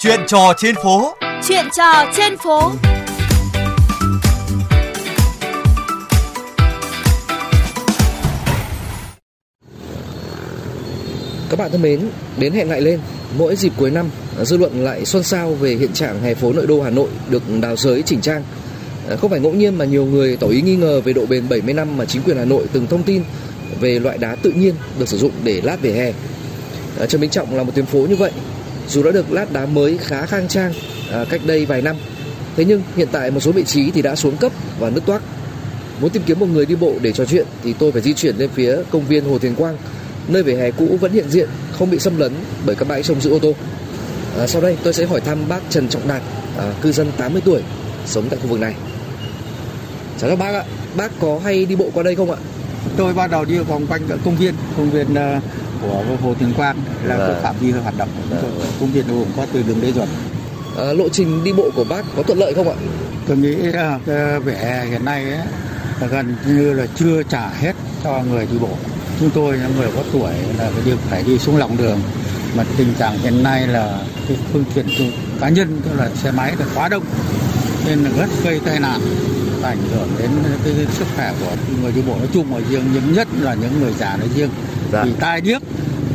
Chuyện trò trên phố. Chuyện trò trên phố. Các bạn thân mến, đến hẹn lại lên, mỗi dịp cuối năm, dư luận lại xôn xao về hiện trạng hè phố nội đô Hà Nội được đào sới chỉnh trang. À, Không phải ngẫu nhiên mà nhiều người tỏ ý nghi ngờ về độ bền 70 năm mà chính quyền Hà Nội từng thông tin về loại đá tự nhiên được sử dụng để lát vỉa hè. À, Trần Minh Trọng là một tuyến phố như vậy, dù đã được lát đá mới khá khang trang à, cách đây vài năm, thế nhưng hiện tại một số vị trí thì đã xuống cấp và nứt toác. Muốn tìm kiếm một người đi bộ để trò chuyện thì tôi phải di chuyển lên phía công viên Hồ Thiền Quang, nơi vỉa hè cũ vẫn hiện diện, không bị xâm lấn bởi các bãi trông giữ ô tô. À, sau đây tôi sẽ hỏi thăm bác Trần Trọng Đạt, à, cư dân 80 tuổi, sống tại khu vực này. Chào các bác ạ, bác có hay đi bộ qua đây không ạ? tôi bắt đầu đi vòng quanh công viên công viên uh, của hồ Tuyền Quang là Vâng. cái phạm vi hoạt động. Tôi. công viên gồm có từ đường Lê Duẩn À, lộ trình đi bộ của bác có thuận lợi không ạ? tôi nghĩ là cái vỉa hè hiện nay ấy, là gần như là chưa trả hết cho người đi bộ. Chúng tôi những người có tuổi là phải đi phải đi xuống lòng đường. Mà tình trạng hiện nay là cái phương tiện cá nhân tức là xe máy là quá đông nên là rất gây tai nạn ảnh hưởng đến cái sức khỏe của người đi bộ nói chung. Và riêng nhưng nhất là những người già nói riêng Dạ. vì tai điếc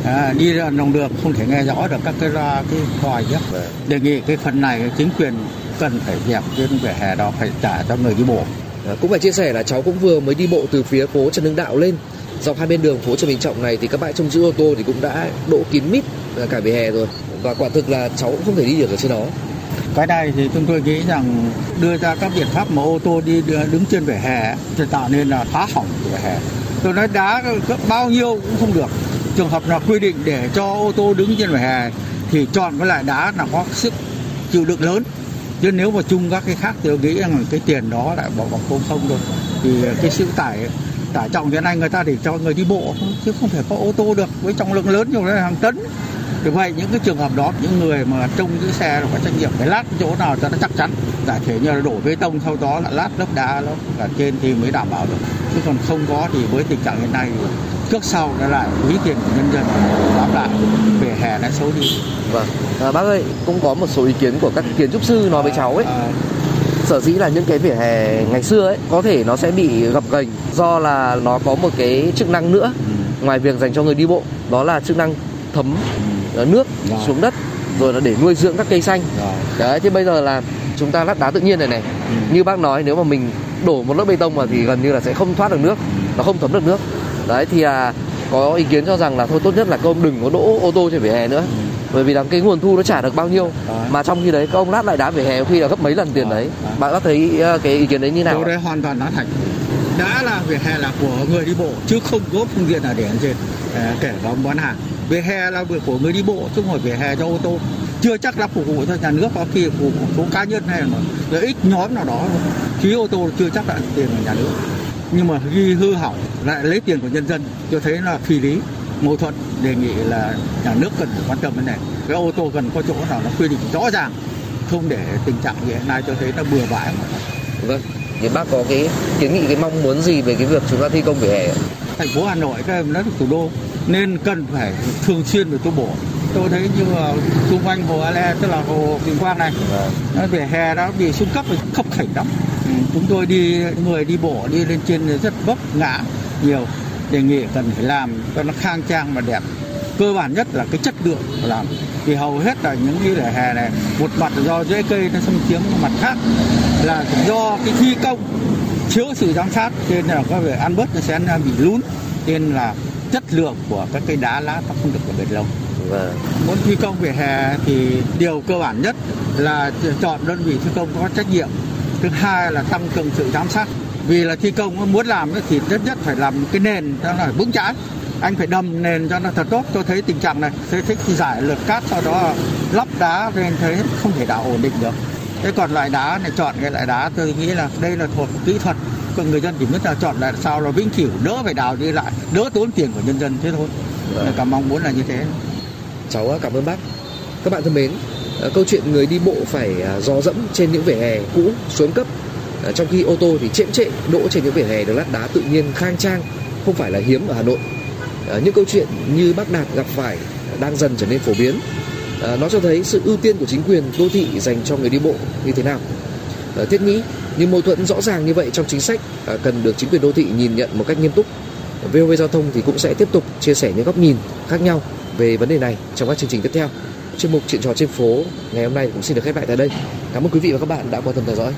à, đi ra lòng đường không thể nghe rõ được các cái loa cái còi nhé. Vâng. đề nghị cái phần này chính quyền cần phải dẹp trên vỉa hè đó phải trả cho người đi bộ. À, cũng phải chia sẻ là cháu cũng vừa mới đi bộ từ phía phố Trần Hưng Đạo lên. Dọc hai bên đường phố Trần Bình Trọng này thì các bãi trông giữ ô tô thì cũng đã độ kín mít cả vỉa hè rồi. Và quả thực là cháu cũng không thể đi được ở trên đó. Cái này thì chúng tôi nghĩ rằng đưa ra các biện pháp mà ô tô đi đứng trên vỉa hè sẽ tạo nên là phá hỏng vỉa hè tôi nói đá bao nhiêu cũng không được. Trường hợp nào quy định để cho ô tô đứng trên vỉa hè thì chọn cái loại đá là có sức chịu đựng lớn. Chứ nếu mà chung các cái khác thì tôi nghĩ rằng cái tiền đó lại bỏ vào không không thôi. Thì cái sự tải tải trọng hiện nay người ta để cho người đi bộ chứ không thể có ô tô được với trọng lượng lớn như là hàng tấn vì vậy những cái trường hợp đó những người mà trông giữ xe là phải trách nhiệm phải lát chỗ nào cho nó chắc chắn. Giải thể như là đổ bê tông sau đó là lát lớp đá nó ở trên thì mới đảm bảo được. Chứ còn không có thì với tình trạng hiện nay thì trước sau nó lại quý tiền của nhân dân bám lại về hè nó xấu đi. Vâng, à, bác ơi, cũng có một số ý kiến của các kiến trúc sư nói với cháu ấy. À, Sở dĩ là những cái vỉa hè ngày xưa ấy có thể nó sẽ bị gập ghềnh do là nó có một cái chức năng nữa. Ngoài việc dành cho người đi bộ, đó là chức năng thấm ờ, nước Rồi. xuống đất rồi là để nuôi dưỡng các cây xanh. rồi. Đấy, thì bây giờ là chúng ta lát đá tự nhiên này này. Như bác nói nếu mà mình đổ một lớp bê tông vào thì gần như là sẽ không thoát được nước, nó không thấm được nước. Đấy thì à, có ý kiến cho rằng là thôi tốt nhất là các ông đừng có đỗ ô tô trên vỉa hè nữa. Bởi vì là cái nguồn thu nó trả được bao nhiêu Đấy. mà trong khi đấy các ông lát lại đá vỉa hè khi là gấp mấy lần tiền đấy. Đấy. Bạn có thấy ờ, cái ý kiến đấy như nào? Điều đấy hoàn toàn nói thành đã là vỉa hè là của người đi bộ chứ không có phương tiện nào để trên à, kể cả bán hàng vỉa hè là việc của người đi bộ, chứ không phải vỉa hè cho ô tô chưa chắc đã phục vụ cho nhà nước, có khi phục vụ số cá nhân hay là lợi ích nhóm nào đó chứ phí ô tô chưa chắc đã tiền của nhà nước nhưng mà ghi hư hỏng, lại lấy tiền của nhân dân, tôi thấy là phi lý, mâu thuẫn, đề nghị là nhà nước cần phải quan tâm vấn này cái ô tô cần có chỗ nào nó quy định rõ ràng, không để tình trạng như hiện nay cho thấy nó bừa bãi mà Vâng. Thì bác có cái kiến nghị, cái mong muốn gì về cái việc chúng ta thi công vỉa hè? Thành phố Hà Nội các em nó là thủ đô nên cần phải thường xuyên phải tu bổ. Tôi thấy như là xung quanh hồ Ale tức là hồ Bình Quang này nó vỉa hè đó bị xuống cấp khấp khỉnh lắm. Ừ, chúng tôi đi người đi bộ đi lên trên rất vấp ngã nhiều. Đề nghị cần phải làm cho nó khang trang và đẹp. Cơ bản nhất là cái chất lượng làm vì hầu hết là những cái vỉa hè này một mặt là do rễ cây nó xâm chiếm một mặt khác là do cái thi công thiếu sự giám sát nên là có vẻ ăn bớt nó sẽ bị lún. Nên là chất lượng của các cây đá lá nó không được bền lâu. Vâng. muốn thi công vỉa hè thì điều cơ bản nhất là chọn đơn vị thi công có trách nhiệm. Thứ hai là tăng cường sự giám sát. Vì là thi công muốn làm thì nhất nhất phải làm cái nền nó phải vững chãi anh phải đầm nền cho nó thật tốt tôi thấy tình trạng này tôi thích giải lượt cát sau đó lắp đá nên thấy không thể đào ổn định được thế còn loại đá này chọn cái loại đá tôi nghĩ là đây là thuộc kỹ thuật còn người dân chỉ biết là chọn lại sao là vĩnh cửu đỡ phải đào đi lại đỡ tốn tiền của nhân dân thế thôi Vâng. cả mong muốn là như thế Cháu cảm ơn bác. Các bạn thân mến, ờ, câu chuyện người đi bộ phải à, dò dẫm trên những vỉa hè cũ xuống cấp trong khi ô tô thì chễm chệ đỗ trên những vỉa hè được lát đá tự nhiên khang trang không phải là hiếm ở Hà Nội. Ờ, những câu chuyện như bác Đạt gặp phải đang dần trở nên phổ biến. Ờ, nó cho thấy sự ưu tiên của chính quyền đô thị dành cho người đi bộ như thế nào. Ờ, Thiết nghĩ những mâu thuẫn rõ ràng như vậy trong chính sách cần được chính quyền đô thị nhìn nhận một cách nghiêm túc. VOV Giao thông thì cũng sẽ tiếp tục chia sẻ những góc nhìn khác nhau về vấn đề này trong các chương trình tiếp theo. Chuyên mục chuyện trò trên phố ngày hôm nay cũng xin được khép lại tại đây. Cảm ơn quý vị và các bạn đã quan tâm theo dõi.